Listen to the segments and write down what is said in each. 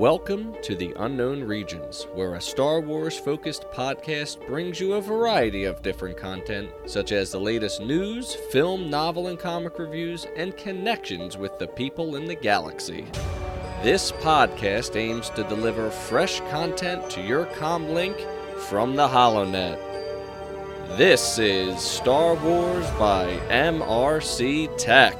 Welcome to the Unknown Regions, where a Star Wars focused podcast brings you a variety of different content, such as the latest news, film, novel, and comic reviews, and connections with the people in the galaxy. This podcast aims to deliver fresh content to your comlink from the HoloNet. This is Star Wars by MRC Tech.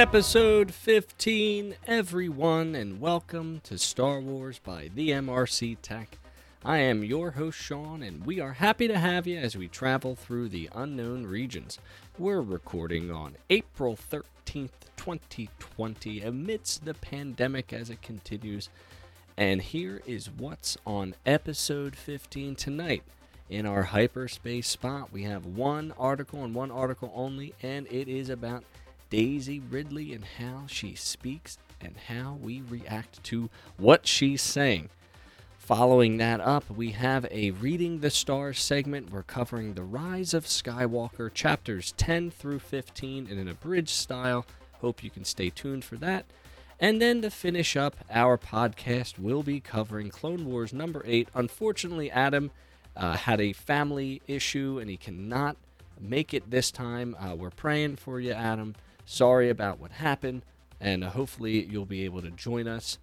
Episode 15, everyone, and welcome to Star Wars by the MRC Tech. I am your host, Sean, and we are happy to have you as we travel through the unknown regions. We're recording on April 13th, 2020, amidst the pandemic as it continues. And here is what's on episode 15 tonight. In our hyperspace spot, we have one article and one article only, and it is about Daisy Ridley and how she speaks and how we react to what she's saying. Following that up, we have a Reading the Stars segment. We're covering The Rise of Skywalker, chapters 10 through 15 in an abridged style. Hope you can stay tuned for that. And then to finish up our podcast, we'll be covering Clone Wars number 8. Unfortunately, Adam uh, had a family issue and he cannot make it this time. Uh, we're praying for you, Adam. Sorry about what happened, and uh, hopefully you'll be able to join us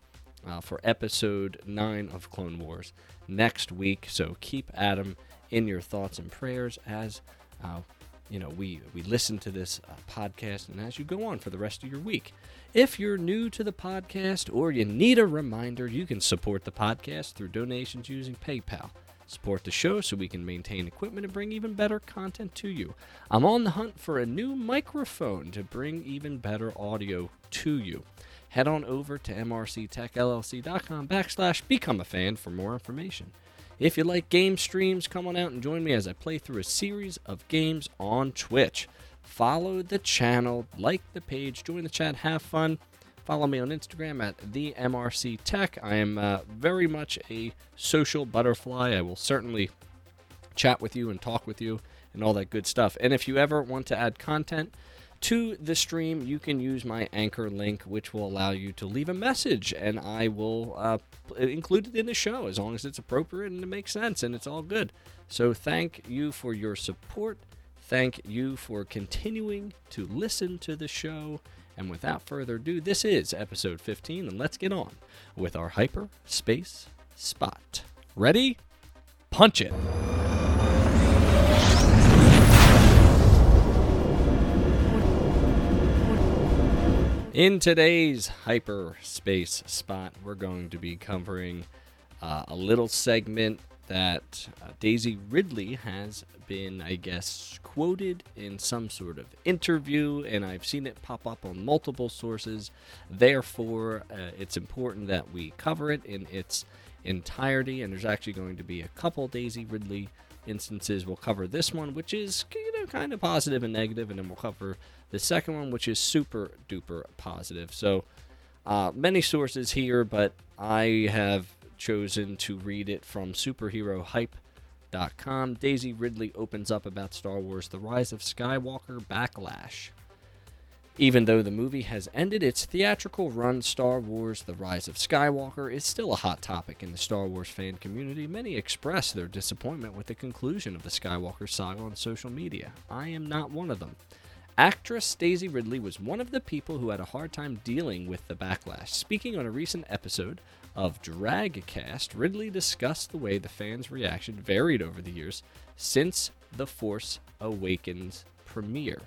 uh, for episode 9 of Clone Wars next week. So keep Adam in your thoughts and prayers as uh, you know we we listen to this uh, podcast and as you go on for the rest of your week. If you're new to the podcast or you need a reminder, you can support the podcast through donations using PayPal. Support the show so we can maintain equipment and bring even better content to you. I'm on the hunt for a new microphone to bring even better audio to you. Head on over to mrctechllc.com backslash become a fan for more information. If you like game streams, come on out and join me as I play through a series of games on Twitch. Follow the channel, like the page, join the chat, have fun. Follow me on Instagram at the MRC Tech. I am uh, very much a social butterfly. I will certainly chat with you and talk with you and all that good stuff. And if you ever want to add content to the stream, you can use my anchor link, which will allow you to leave a message, and I will uh, include it in the show as long as it's appropriate and it makes sense and it's all good. So thank you for your support. Thank you for continuing to listen to the show. And without further ado, this is episode 15, and let's get on with our hyper space spot. Ready? Punch it. In today's hyperspace spot, we're going to be covering uh, a little segment that uh, Daisy Ridley has been, I guess, quoted in some sort of interview, and I've seen it pop up on multiple sources. Therefore, uh, it's important that we cover it in its entirety, and there's actually going to be a couple Daisy Ridley instances. We'll cover this one, which is you know kind of positive and negative, and then we'll cover the second one, which is super duper positive. So, uh, many sources here, but I have chosen to read it from superherohype.com. Daisy Ridley opens up about Star Wars The Rise of Skywalker Backlash. Even though the movie has ended its theatrical run, Star Wars The Rise of Skywalker is still a hot topic in the Star Wars fan community. Many express their disappointment with the conclusion of the Skywalker saga on social media. I am not one of them. Actress Daisy Ridley was one of the people who had a hard time dealing with the backlash. Speaking on a recent episode of Dragcast, Ridley discussed the way the fans' reaction varied over the years since The Force Awakens premiere.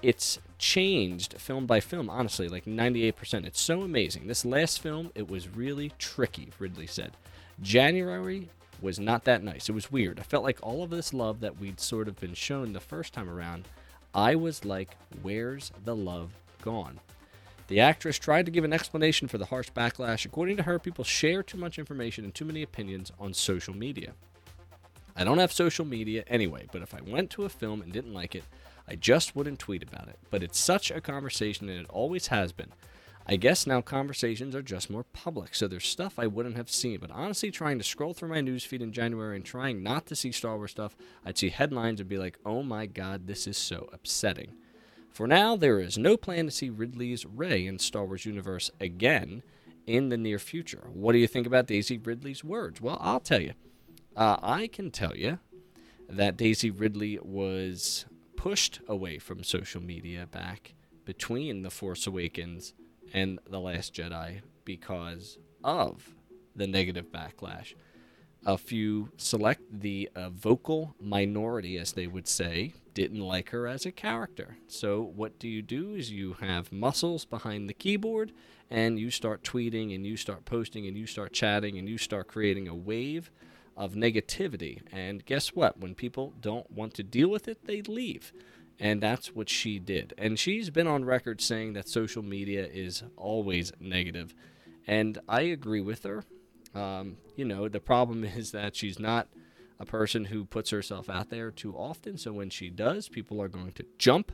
It's changed film by film, honestly, like 98%. It's so amazing. This last film, it was really tricky, Ridley said. January was not that nice. It was weird. I felt like all of this love that we'd sort of been shown the first time around, I was like, where's the love gone? The actress tried to give an explanation for the harsh backlash. According to her, people share too much information and too many opinions on social media. I don't have social media anyway, but if I went to a film and didn't like it, I just wouldn't tweet about it. But it's such a conversation, and it always has been. I guess now conversations are just more public, so there's stuff I wouldn't have seen. But honestly, trying to scroll through my newsfeed in January and trying not to see Star Wars stuff, I'd see headlines and be like, oh my god, this is so upsetting. For now, there is no plan to see Ridley's Rey in Star Wars universe again in the near future. What do you think about Daisy Ridley's words? Well, I'll tell you. Uh, I can tell you that Daisy Ridley was pushed away from social media back between The Force Awakens and The Last Jedi because of the negative backlash. A few select the uh, vocal minority, as they would say, didn't like her as a character. So, what do you do is you have muscles behind the keyboard and you start tweeting and you start posting and you start chatting and you start creating a wave of negativity. And guess what? When people don't want to deal with it, they leave. And that's what she did. And she's been on record saying that social media is always negative. And I agree with her. Um, you know, the problem is that she's not a person who puts herself out there too often. So when she does, people are going to jump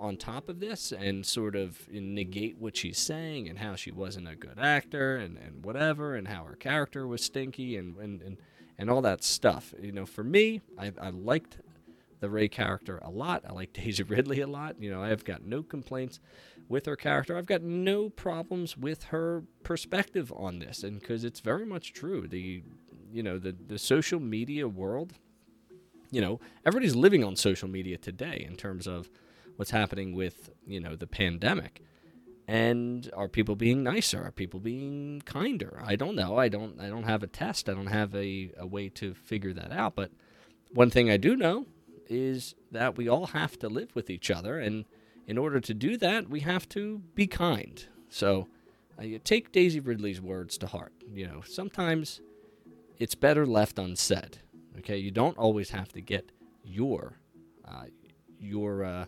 on top of this and sort of negate what she's saying and how she wasn't a good actor and, and whatever and how her character was stinky and, and, and, and all that stuff. You know, for me, I, I liked the Rey character a lot. I like Daisy Ridley a lot. You know, I've got no complaints with her character. I've got no problems with her perspective on this, and because it's very much true. The, you know, the the social media world. You know, everybody's living on social media today in terms of what's happening with you know the pandemic. And are people being nicer? Are people being kinder? I don't know. I don't. I don't have a test. I don't have a, a way to figure that out. But one thing I do know is that we all have to live with each other, and in order to do that, we have to be kind. So, uh, you take Daisy Ridley's words to heart. You know, sometimes it's better left unsaid. Okay, you don't always have to get your uh, your uh,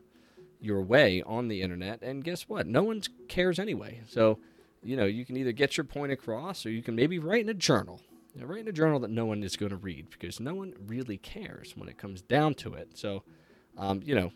your way on the internet, and guess what? No one cares anyway. So, you know, you can either get your point across, or you can maybe write in a journal know, write in a journal that no one is going to read because no one really cares when it comes down to it. So, um, you know,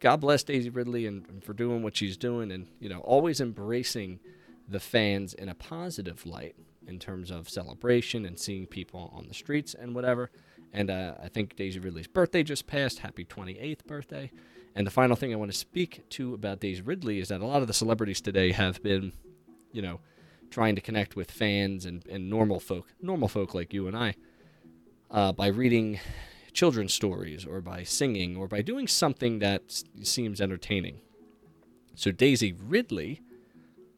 God bless Daisy Ridley and, and, for doing what she's doing and, you know, always embracing the fans in a positive light in terms of celebration and seeing people on the streets and whatever. And uh, I think Daisy Ridley's birthday just passed. Happy 28th birthday. And the final thing I want to speak to about Daisy Ridley is that a lot of the celebrities today have been, you know, trying to connect with fans and, and normal folk, normal folk like you and I, uh, by reading children's stories or by singing or by doing something that seems entertaining. So Daisy Ridley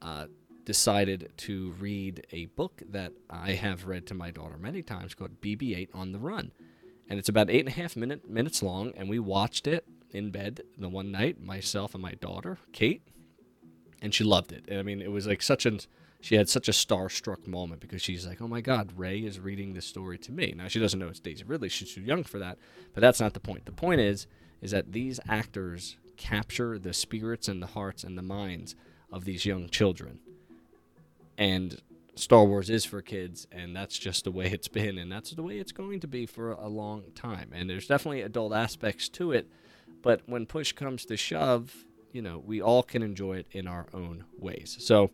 uh, decided to read a book that I have read to my daughter many times called BB 8 on the Run. And it's about eight and a half minute, minutes long, and we watched it in bed the one night, myself and my daughter, Kate, and she loved it. I mean, it was like such an she had such a starstruck moment because she's like, "Oh my God, Rey is reading this story to me." Now she doesn't know it's Daisy Ridley; she's too young for that. But that's not the point. The point is, is that these actors capture the spirits and the hearts and the minds of these young children. And Star Wars is for kids, and that's just the way it's been, and that's the way it's going to be for a long time. And there's definitely adult aspects to it, but when push comes to shove, you know, we all can enjoy it in our own ways. So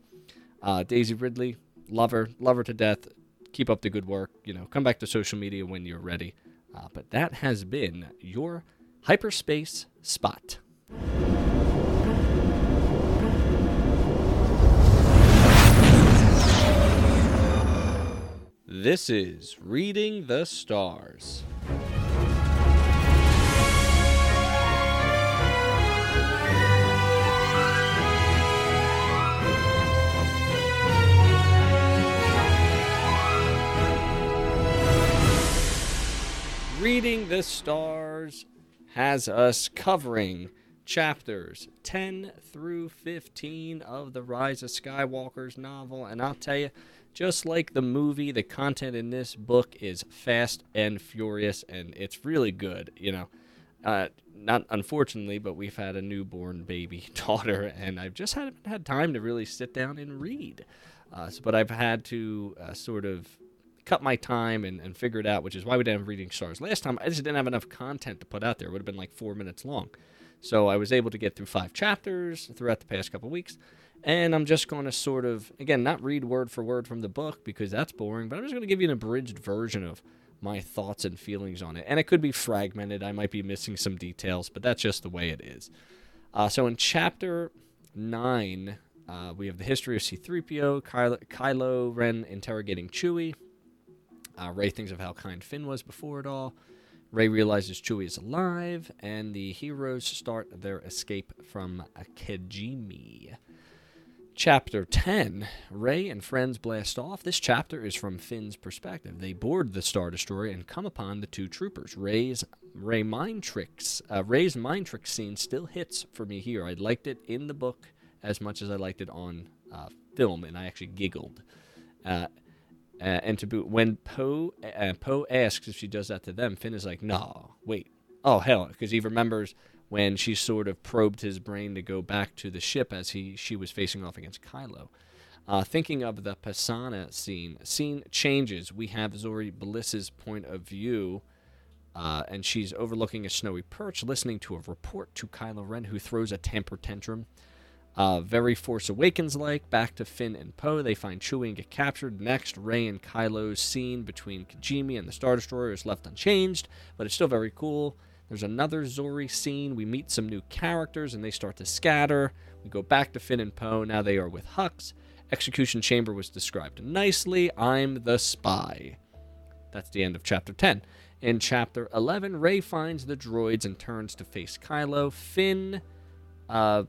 uh, Daisy Ridley, love her, love her to death. Keep up the good work. You know, come back to social media when you're ready. Uh, but that has been your hyperspace spot. This is Reading the Stars. Reading the Stars has us covering chapters 10 through 15 of the Rise of Skywalker's novel. And I'll tell you, just like the movie, the content in this book is fast and furious, and it's really good. You know, Uh, not unfortunately, but we've had a newborn baby daughter, and I've just had had time to really sit down and read. Uh, so, but I've had to uh, sort of cut my time and, and figure it out, which is why we didn't have reading stars last time. I just didn't have enough content to put out there. It would have been like four minutes long. So I was able to get through five chapters throughout the past couple weeks. And I'm just going to sort of, again, not read word for word from the book because that's boring, but I'm just going to give you an abridged version of my thoughts and feelings on it. And it could be fragmented. I might be missing some details, but that's just the way it is. Uh, so in chapter 9, uh, we have the history of C3PO, Kylo, Kylo Ren interrogating Chewie. Uh, Rey thinks of how kind Finn was before it all. Rey realizes Chewie is alive, and the heroes start their escape from Kijimi. Chapter 10 Rey and friends blast off. This chapter is from Finn's perspective. They board the Star Destroyer and come upon the two troopers. Rey's Rey mind tricks. Uh, Rey's mind trick scene still hits for me here. I liked it in the book as much as I liked it on uh, film, and I actually giggled. Uh, uh, and to boot, when Poe uh, Poe asks if she does that to them, Finn is like, "No, wait, oh hell," because he remembers when she sort of probed his brain to go back to the ship as he she was facing off against Kylo. Uh, thinking of the Pasaana scene, scene changes. We have Zorii Bliss's point of view, uh, and she's overlooking a snowy perch, listening to a report to Kylo Ren, who throws a temper tantrum. Uh, very Force Awakens like. Back to Finn and Poe. They find Chewie and get captured. Next, Rey and Kylo's scene between Kijimi and the Star Destroyer is left unchanged, but it's still very cool. There's another Zorii scene. We meet some new characters and they start to scatter. We go back to Finn and Poe. Now they are with Hux. Execution Chamber was described nicely. I'm the spy. That's the end of chapter 10. In chapter 11, Rey finds the droids and turns to face Kylo. Finn, uh,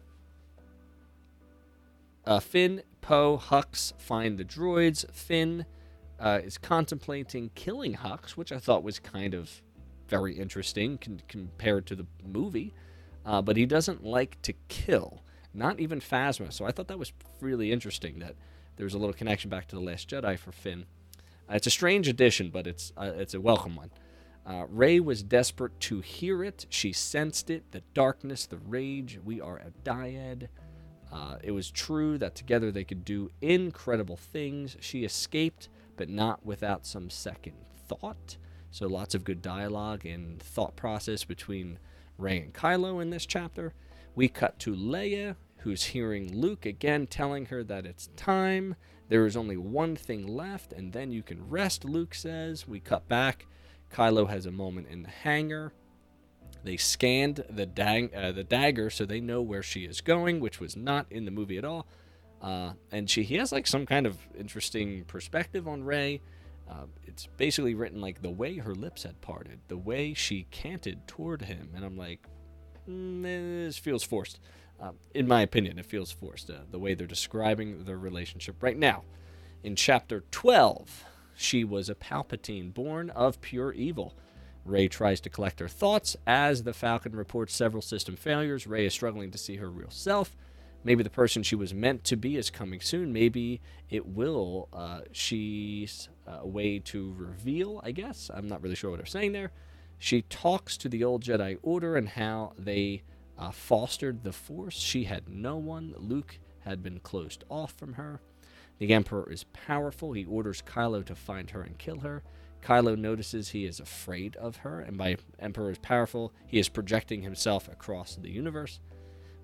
uh, Finn, Poe, Hux find the droids. Finn uh, is contemplating killing Hux, which I thought was kind of very interesting con- compared to the movie. Uh, but he doesn't like to kill, not even Phasma. So I thought that was really interesting that there was a little connection back to the Last Jedi for Finn. Uh, it's a strange addition, but it's uh, it's a welcome one. Uh, Rey was desperate to hear it. She sensed it, the darkness, the rage. We are a dyad. Uh, it was true that together they could do incredible things. She escaped, but not without some second thought. So lots of good dialogue and thought process between Rey and Kylo in this chapter. We cut to Leia, who's hearing Luke again telling her that it's time. There is only one thing left, and then you can rest, Luke says. We cut back. Kylo has a moment in the hangar. They scanned the, uh, the dagger so they know where she is going, which was not in the movie at all. Uh, and she he has like some kind of interesting perspective on Rey. Uh, it's basically written like the way her lips had parted, the way she canted toward him, and I'm like, mm, this feels forced. Uh, in my opinion, it feels forced. Uh, the way they're describing their relationship right now. In chapter 12, she was a Palpatine born of pure evil. Rey tries to collect her thoughts as the Falcon reports several system failures. Rey is struggling to see her real self. Maybe the person she was meant to be is coming soon. Maybe it will. Uh, she's uh, a way to reveal, I guess. I'm not really sure what they're saying there. She talks to the old Jedi Order and how they uh, fostered the Force. She had no one. Luke had been closed off from her. The Emperor is powerful. He orders Kylo to find her and kill her. Kylo notices he is afraid of her, and by Emperor is powerful, he is projecting himself across the universe.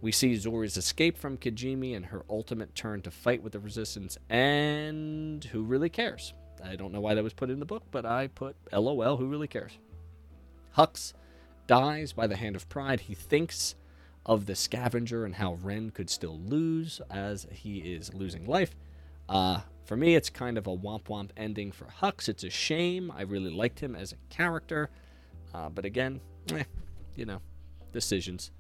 We see Zorii's escape from Kijimi and her ultimate turn to fight with the Resistance, and who really cares? I don't know why that was put in the book, but I put LOL, who really cares? Hux dies by the hand of Pryde. He thinks of the scavenger and how Ren could still lose as he is losing life. Uh, for me, it's kind of a womp womp ending for Hux. It's a shame. I really liked him as a character. Uh, but again, eh, you know, decisions.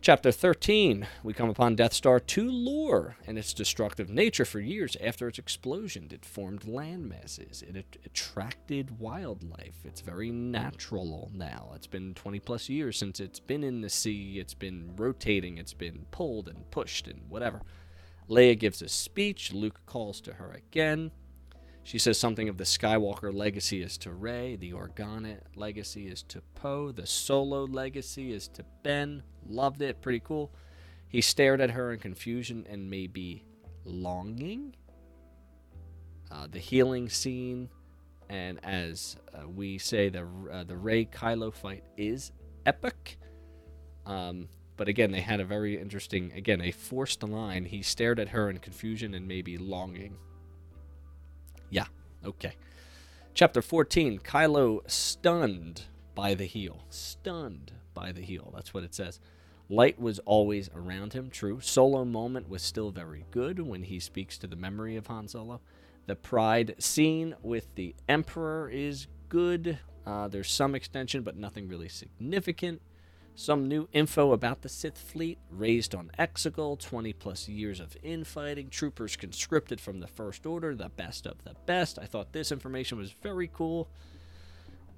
Chapter 13, we come upon Death Star 2 lore and its destructive nature. For years after its explosion, it formed land masses. It attracted wildlife. It's very natural now. It's been 20 plus years since it's been in the sea. It's been rotating. It's been pulled and pushed and whatever. Leia gives a speech. Luke calls to her again. She says something of the Skywalker legacy is to Rey, the Organa legacy is to Poe, the Solo legacy is to Ben. Loved it, pretty cool. He stared at her in confusion and maybe longing. Uh, the healing scene, and as uh, we say, the uh, the Rey Kylo fight is epic. Um, but again, they had a very interesting, again, a forced line. He stared at her in confusion and maybe longing. Yeah, okay. Chapter 14 Kylo stunned by the heel. Stunned by the heel. That's what it says. Light was always around him, true. Solo moment was still very good when he speaks to the memory of Han Solo. The Pryde scene with the Emperor is good. Uh, there's some extension, but nothing really significant. Some new info about the Sith fleet raised on Exegol, 20 plus years of infighting, troopers conscripted from the First Order, the best of the best. I thought this information was very cool.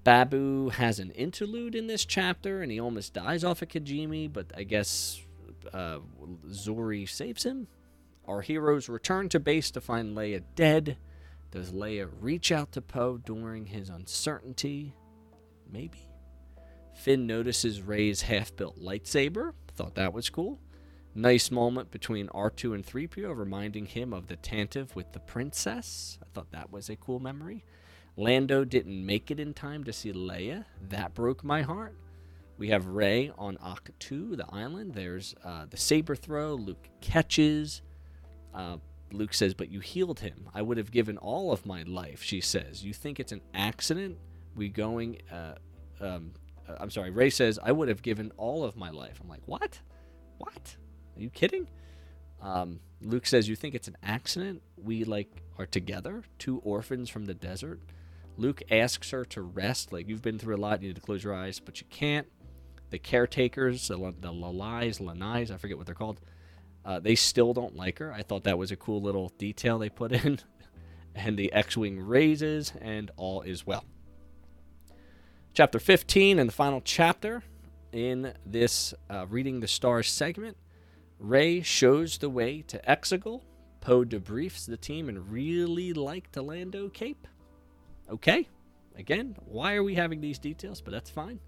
Babu has an interlude in this chapter, and he almost dies off of Kijimi, but I guess uh, Zorii saves him. Our heroes return to base to find Leia dead. Does Leia reach out to Poe during his uncertainty? Maybe. Finn notices Rey's half built lightsaber. Thought that was cool. Nice moment between R2 and 3PO, reminding him of the Tantive with the princess. I thought that was a cool memory. Lando didn't make it in time to see Leia. That broke my heart. We have Rey on Ahch-To, the island. There's uh, the saber throw. Luke catches. Uh, Luke says, But you healed him. I would have given all of my life, she says. You think it's an accident? We going. Uh, um, uh, I'm sorry. Rey says, I would have given all of my life. I'm like, What? What? Are you kidding? Um, Luke says, You think it's an accident? We, like, are together? Two orphans from the desert? Luke asks her to rest. Like, you've been through a lot, you need to close your eyes, but you can't. The caretakers, the, the Lalais, Lanais, I forget what they're called, uh, they still don't like her. I thought that was a cool little detail they put in. and the X Wing raises, and all is well. Chapter 15 and the final chapter in this uh, Reading the Stars segment. Rey shows the way to Exegol. Poe debriefs the team and really liked Lando Cape. Okay. Again, why are we having these details? But that's fine.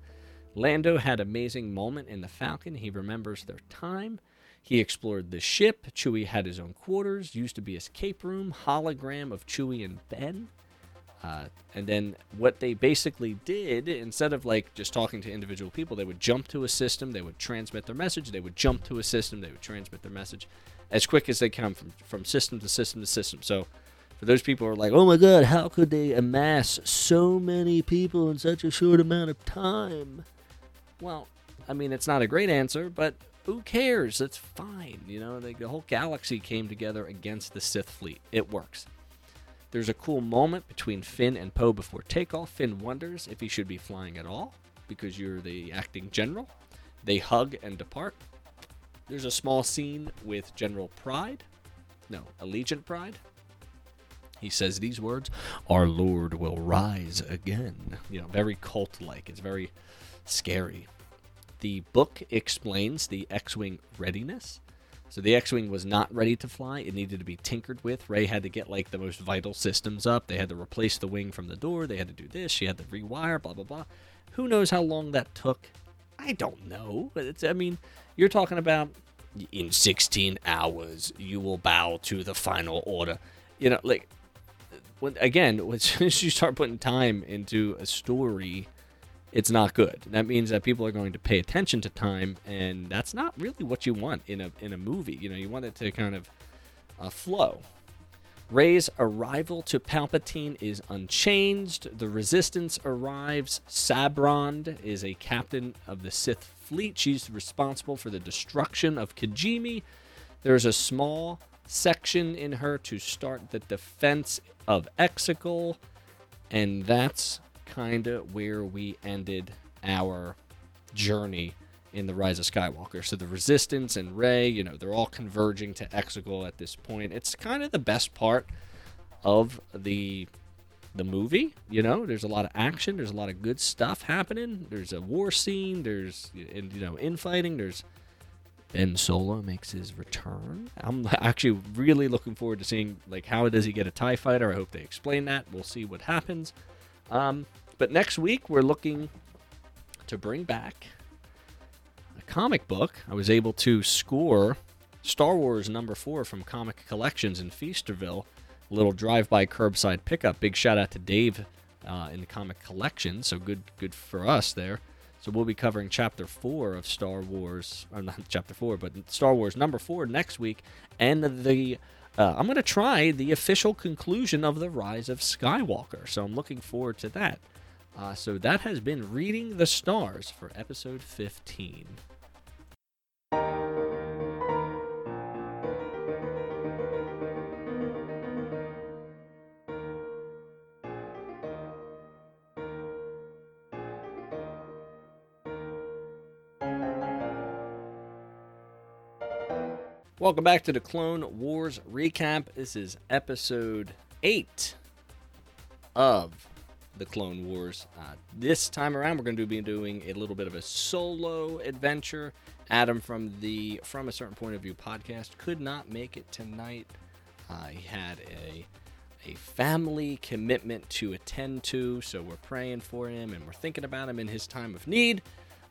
Lando had amazing moment in the Falcon. He remembers their time. He explored the ship. Chewie had his own quarters, used to be his cape room, hologram of Chewie and Ben. Uh, and then what they basically did, instead of like just talking to individual people, they would jump to a system, they would transmit their message, they would jump to a system, they would transmit their message as quick as they can from, from system to system to system. So for those people who are like, oh my god, how could they amass so many people in such a short amount of time? Well, I mean, it's not a great answer, but who cares? It's fine. You know, the, the whole galaxy came together against the Sith fleet. It works. There's a cool moment between Finn and Poe before takeoff. Finn wonders if he should be flying at all because you're the acting general. They hug and depart. There's a small scene with General Pryde. No, Allegiant Pryde. He says these words, Our Lord will rise again. You know, very cult like. It's very scary. The book explains the X Wing readiness. So the X Wing was not ready to fly. It needed to be tinkered with. Rey had to get like the most vital systems up. They had to replace the wing from the door. They had to do this. She had to rewire, blah, blah, blah. Who knows how long that took? I don't know. It's, I mean, you're talking about in 16 hours, you will bow to the final order. You know, like, when, again, as soon as you start putting time into a story, it's not good. That means that people are going to pay attention to time, and that's not really what you want in a in a movie. You know, you want it to kind of uh, flow. Rey's arrival to Palpatine is unchanged. The Resistance arrives. Sabrond is a captain of the Sith fleet. She's responsible for the destruction of Kijimi. There's a small section in her to start the defense of Exegol, and that's kind of where we ended our journey in the Rise of Skywalker. So the Resistance and Rey, you know, they're all converging to Exegol at this point. It's kind of the best part of the the movie. You know, there's a lot of action. There's a lot of good stuff happening. There's a war scene. There's you know infighting. There's Ben Solo makes his return. I'm actually really looking forward to seeing like how does he get a Tie Fighter. I hope they explain that. We'll see what happens. Um, but next week we're looking to bring back a comic book. I was able to score Star Wars number four from Comic Collections in Feasterville. A little drive-by curbside pickup. Big shout out to Dave uh, in the Comic Collection. So good, good for us there. So we'll be covering Chapter Four of Star Wars, or not Chapter Four, but Star Wars number four next week, and the. Uh, I'm going to try the official conclusion of the Rise of Skywalker. So I'm looking forward to that. Uh, so that has been Reading the Stars for episode 15. Welcome back to the Clone Wars recap. This is episode 8 of the Clone Wars. Uh, this time around, we're going to be doing a little bit of a solo adventure. Adam from the From a Certain Point of View podcast could not make it tonight. Uh, he had a a family commitment to attend to, so we're praying for him and we're thinking about him in his time of need.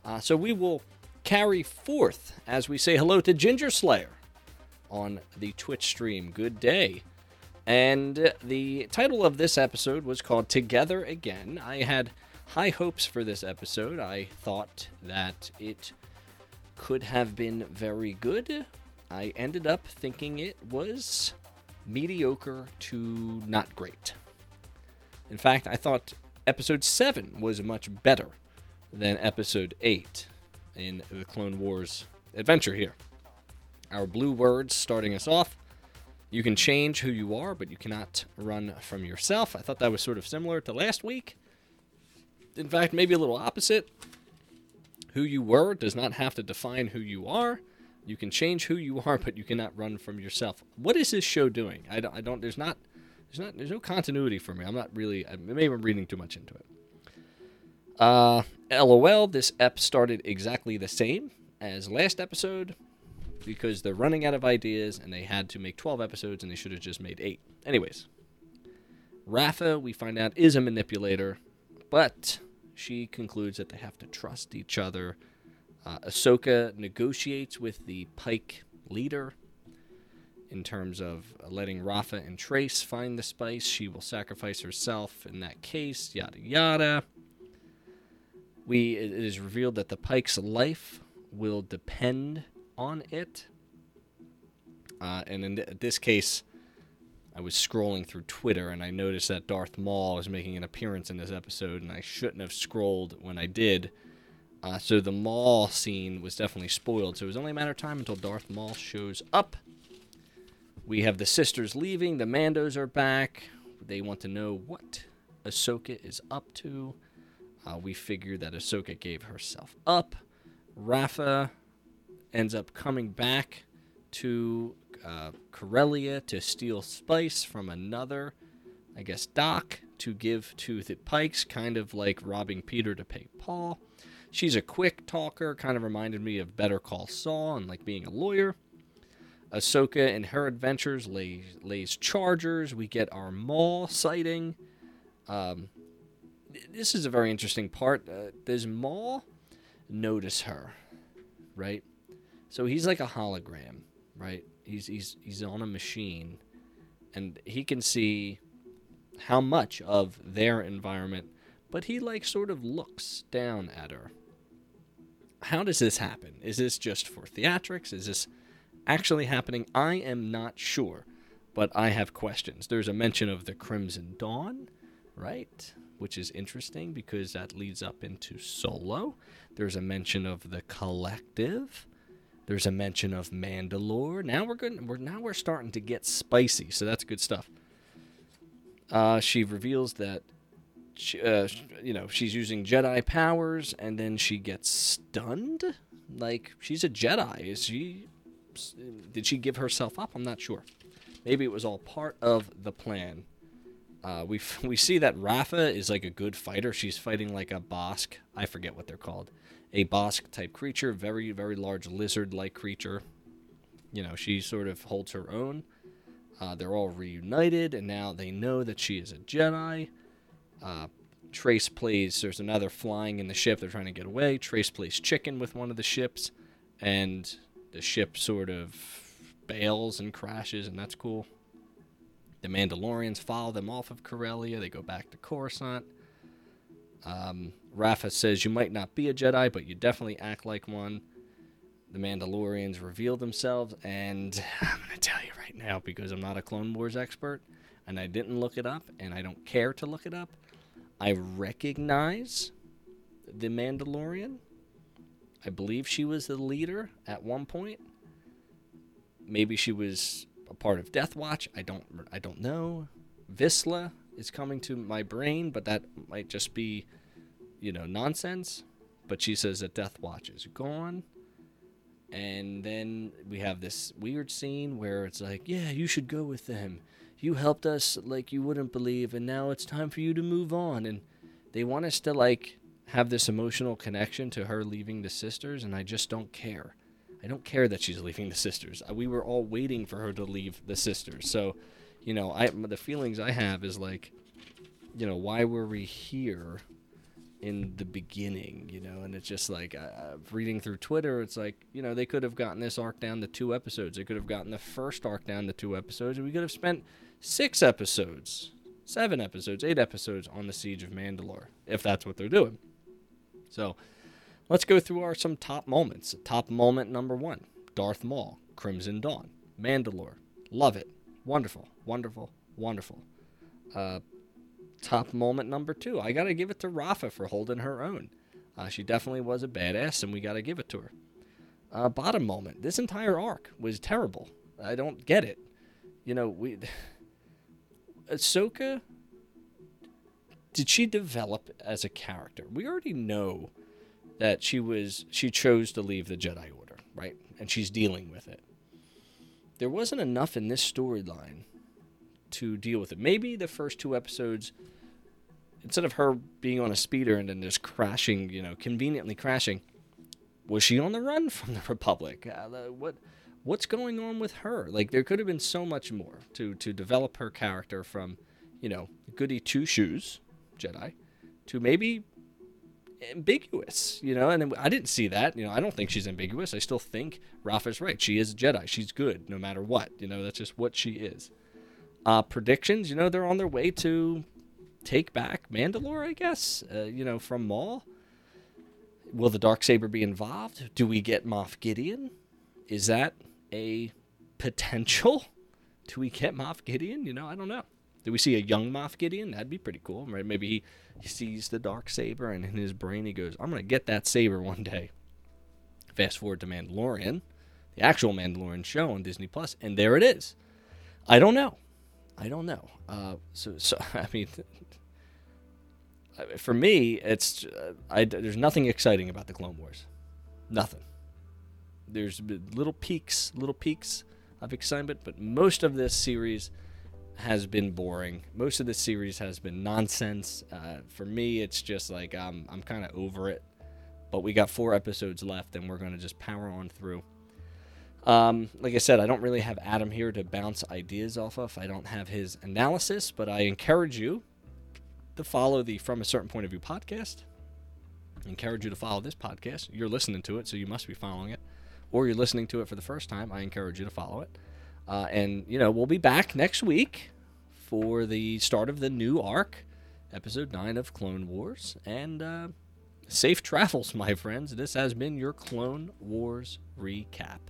Uh, so we will carry forth as we say hello to Ginger Slayer on the Twitch stream. Good day. And the title of this episode was called Together Again. I had high hopes for this episode. I thought that it could have been very good. I ended up thinking it was mediocre to not great. In fact, I thought episode 7 was much better than episode 8 in the Clone Wars adventure here our blue words starting us off. You can change who you are, but you cannot run from yourself. I thought that was sort of similar to last week. In fact, maybe a little opposite. Who you were does not have to define who you are. You can change who you are, but you cannot run from yourself. What is this show doing? I don't. I don't there's not. There's not. There's no continuity for me. I'm not really. Maybe I'm reading too much into it. Uh, LOL. This ep started exactly the same as last episode because they're running out of ideas and they had to make 12 episodes and they should have just made 8. Anyways, Rafa, we find out, is a manipulator, but she concludes that they have to trust each other. Uh, Ahsoka negotiates with the Pike leader in terms of letting Rafa and Trace find the spice. She will sacrifice herself in that case, yada yada. We it is revealed that the Pike's life will depend on it. Uh, and in th- this case, I was scrolling through Twitter and I noticed that Darth Maul is making an appearance in this episode, and I shouldn't have scrolled when I did. Uh, so the Maul scene was definitely spoiled. So it was only a matter of time until Darth Maul shows up. We have the sisters leaving. The Mandos are back. They want to know what Ahsoka is up to. Uh, we figure that Ahsoka gave herself up. Rafa ends up coming back to uh, Corellia to steal spice from another, I guess, Doc to give to the Pikes, kind of like robbing Peter to pay Paul. She's a quick talker, kind of reminded me of Better Call Saul and like being a lawyer. Ahsoka in her adventures lays, lays chargers. We get our Maul sighting. Um, this is a very interesting part. Uh, does Maul notice her? Right? So he's like a hologram, right? He's he's he's on a machine, and he can see how much of their environment, but he like sort of looks down at her. How does this happen? Is this just for theatrics? Is this actually happening? I am not sure, but I have questions. There's a mention of the Crimson Dawn, right? Which is interesting because that leads up into Solo. There's a mention of the Collective there's a mention of Mandalore. Now we're good. We're now we're starting to get spicy, so that's good stuff. Uh, she reveals that, she, uh, you know, she's using Jedi powers, and then she gets stunned. Like she's a Jedi. Is she? Did she give herself up? I'm not sure. Maybe it was all part of the plan. Uh, we we see that Rafa is like a good fighter. She's fighting like a Bossk. I forget what they're called a Bossk type creature, very, very large lizard like creature. You know, she sort of holds her own. Uh, they're all reunited, and now they know that she is a Jedi. Uh, Trace plays, there's another flying in the ship. They're trying to get away. Trace plays chicken with one of the ships, and the ship sort of bails and crashes, and that's cool. The Mandalorians follow them off of Corellia. They go back to Coruscant. Um, Rafa says, You might not be a Jedi, but you definitely act like one. The Mandalorians reveal themselves, and I'm going to tell you right now because I'm not a Clone Wars expert and I didn't look it up and I don't care to look it up. I recognize the Mandalorian. I believe she was the leader at one point. Maybe she was a part of Death Watch. I don't I don't know. Vizsla is coming to my brain, but that might just be, you know, nonsense. But she says that Death Watch is gone. And then we have this weird scene where it's like, yeah, you should go with them. You helped us like you wouldn't believe, and now it's time for you to move on. And they want us to like have this emotional connection to her leaving the sisters, and I just don't care. I don't care that she's leaving the sisters. We were all waiting for her to leave the sisters. So, you know, I the feelings I have is like, you know, why were we here in the beginning? You know, and it's just like uh, reading through Twitter. It's like, you know, they could have gotten this arc down to two episodes. They could have gotten the first arc down to two episodes, and we could have spent six episodes, seven episodes, eight episodes on the Siege of Mandalore, if that's what they're doing. So let's go through our some top moments. Top moment number one Darth Maul, Crimson Dawn, Mandalore. Love it. Wonderful, wonderful, wonderful. Uh, top moment number two. I got to give it to Rafa for holding her own. Uh, she definitely was a badass, and we got to give it to her. Uh, bottom moment. This entire arc was terrible. I don't get it. You know, we. Ahsoka. Did she develop as a character? We already know that she was she chose to leave the Jedi Order, right? And she's dealing with it. There wasn't enough in this storyline to deal with it. Maybe the first two episodes instead of her being on a speeder and then just crashing, you know, conveniently crashing, was she on the run from the Republic? Uh, what what's going on with her? Like there could have been so much more to to develop her character from, you know, goody two shoes Jedi to maybe ambiguous, you know, and I didn't see that. You know, I don't think she's ambiguous. I still think Rafa's right. She is Jedi. She's good no matter what. You know, that's just what she is. Uh, predictions, you know, they're on their way to take back Mandalore, I guess, uh, you know, from Maul. Will the dark saber be involved? Do we get Moff Gideon? Is that a potential? Do we get Moff Gideon? You know, I don't know. Do we see a young Moff Gideon? That'd be pretty cool. Right? Maybe he, sees the dark saber and in his brain he goes, "I'm gonna get that saber one day." Fast forward to Mandalorian, the actual Mandalorian show on Disney Plus, and there it is. I don't know. I don't know. Uh, so, so I mean, for me, it's uh, I, there's nothing exciting about the Clone Wars. Nothing. There's little peaks, little peaks of excitement, but most of this series has been boring. Most of this series has been nonsense. Uh, for me, it's just like I'm I'm kind of over it. But we got four episodes left, and we're going to just power on through. Um, like I said, I don't really have Adam here to bounce ideas off of. I don't have his analysis, but I encourage you to follow the From a Certain Point of View podcast. I encourage you to follow this podcast. You're listening to it, so you must be following it. Or you're listening to it for the first time. I encourage you to follow it. Uh, and, you know, we'll be back next week for the start of the new arc, episode 9 of Clone Wars. And uh, safe travels, my friends. This has been your Clone Wars recap.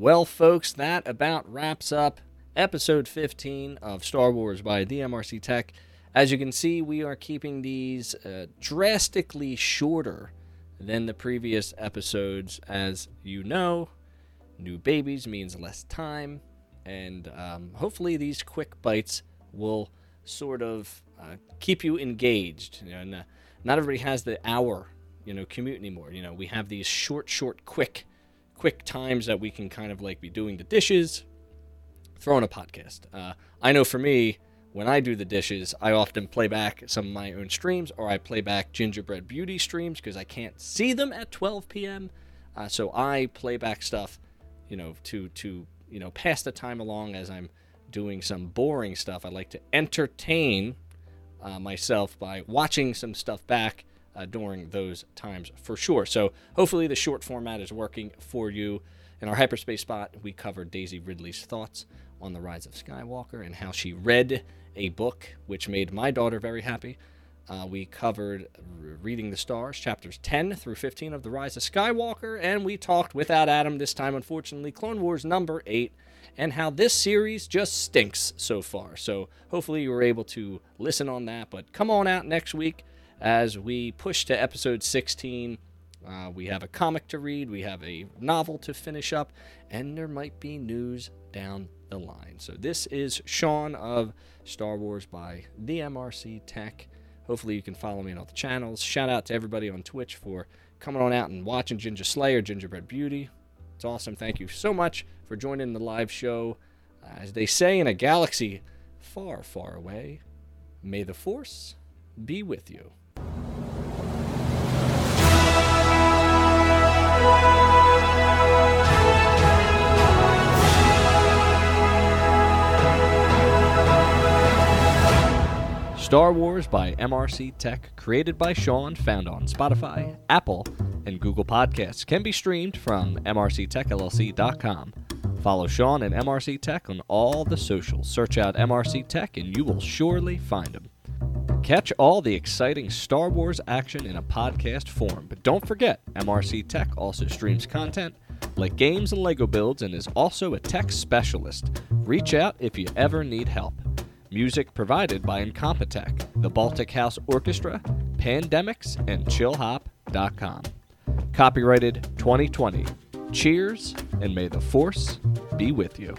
Well, folks, that about wraps up episode 15 of Star Wars by the MRC Tech. As you can see, we are keeping these uh, drastically shorter than the previous episodes. As you know, new babies means less time, and um, hopefully these quick bites will sort of uh, keep you engaged. You know, and, not everybody has the hour, you know, commute anymore. You know, we have these short, short, quick, quick times that we can kind of like be doing the dishes, throw in a podcast. Uh, I know for me, when I do the dishes, I often play back some of my own streams or I play back Gingerbread Beauty streams because I can't see them at 12 p.m. Uh, so I play back stuff, you know, to to you know pass the time along as I'm doing some boring stuff. I like to entertain uh, myself by watching some stuff back uh, during those times for sure. So hopefully the short format is working for you. In our hyperspace spot, we covered Daisy Ridley's thoughts on the rise of Skywalker and how she read a book which made my daughter very happy. Uh, we covered Reading the Stars, chapters 10 through 15 of The Rise of Skywalker, and we talked without Adam this time, unfortunately, Clone Wars number 8, and how this series just stinks so far. So hopefully you were able to listen on that, but come on out next week as we push to episode 16. Uh, we have a comic to read, we have a novel to finish up, and there might be news down the line. So this is Sean of Star Wars by the MRC Tech. Hopefully, you can follow me on all the channels. Shout out to everybody on Twitch for coming on out and watching Ginger Slayer, Gingerbread Beauty. It's awesome. Thank you so much for joining the live show. As they say in a galaxy far, far away, may the Force be with you. Star Wars by MRC Tech, created by Sean, found on Spotify, Apple, and Google Podcasts, can be streamed from mrctechllc.com. Follow Sean and MRC Tech on all the socials. Search out MRC Tech and you will surely find him. Catch all the exciting Star Wars action in a podcast form, but don't forget, MRC Tech also streams content like games and Lego builds and is also a tech specialist. Reach out if you ever need help. Music provided by Incompetech, the Baltic House Orchestra, Pandemics, and ChillHop.com. Copyrighted 2020. Cheers, and may the Force be with you.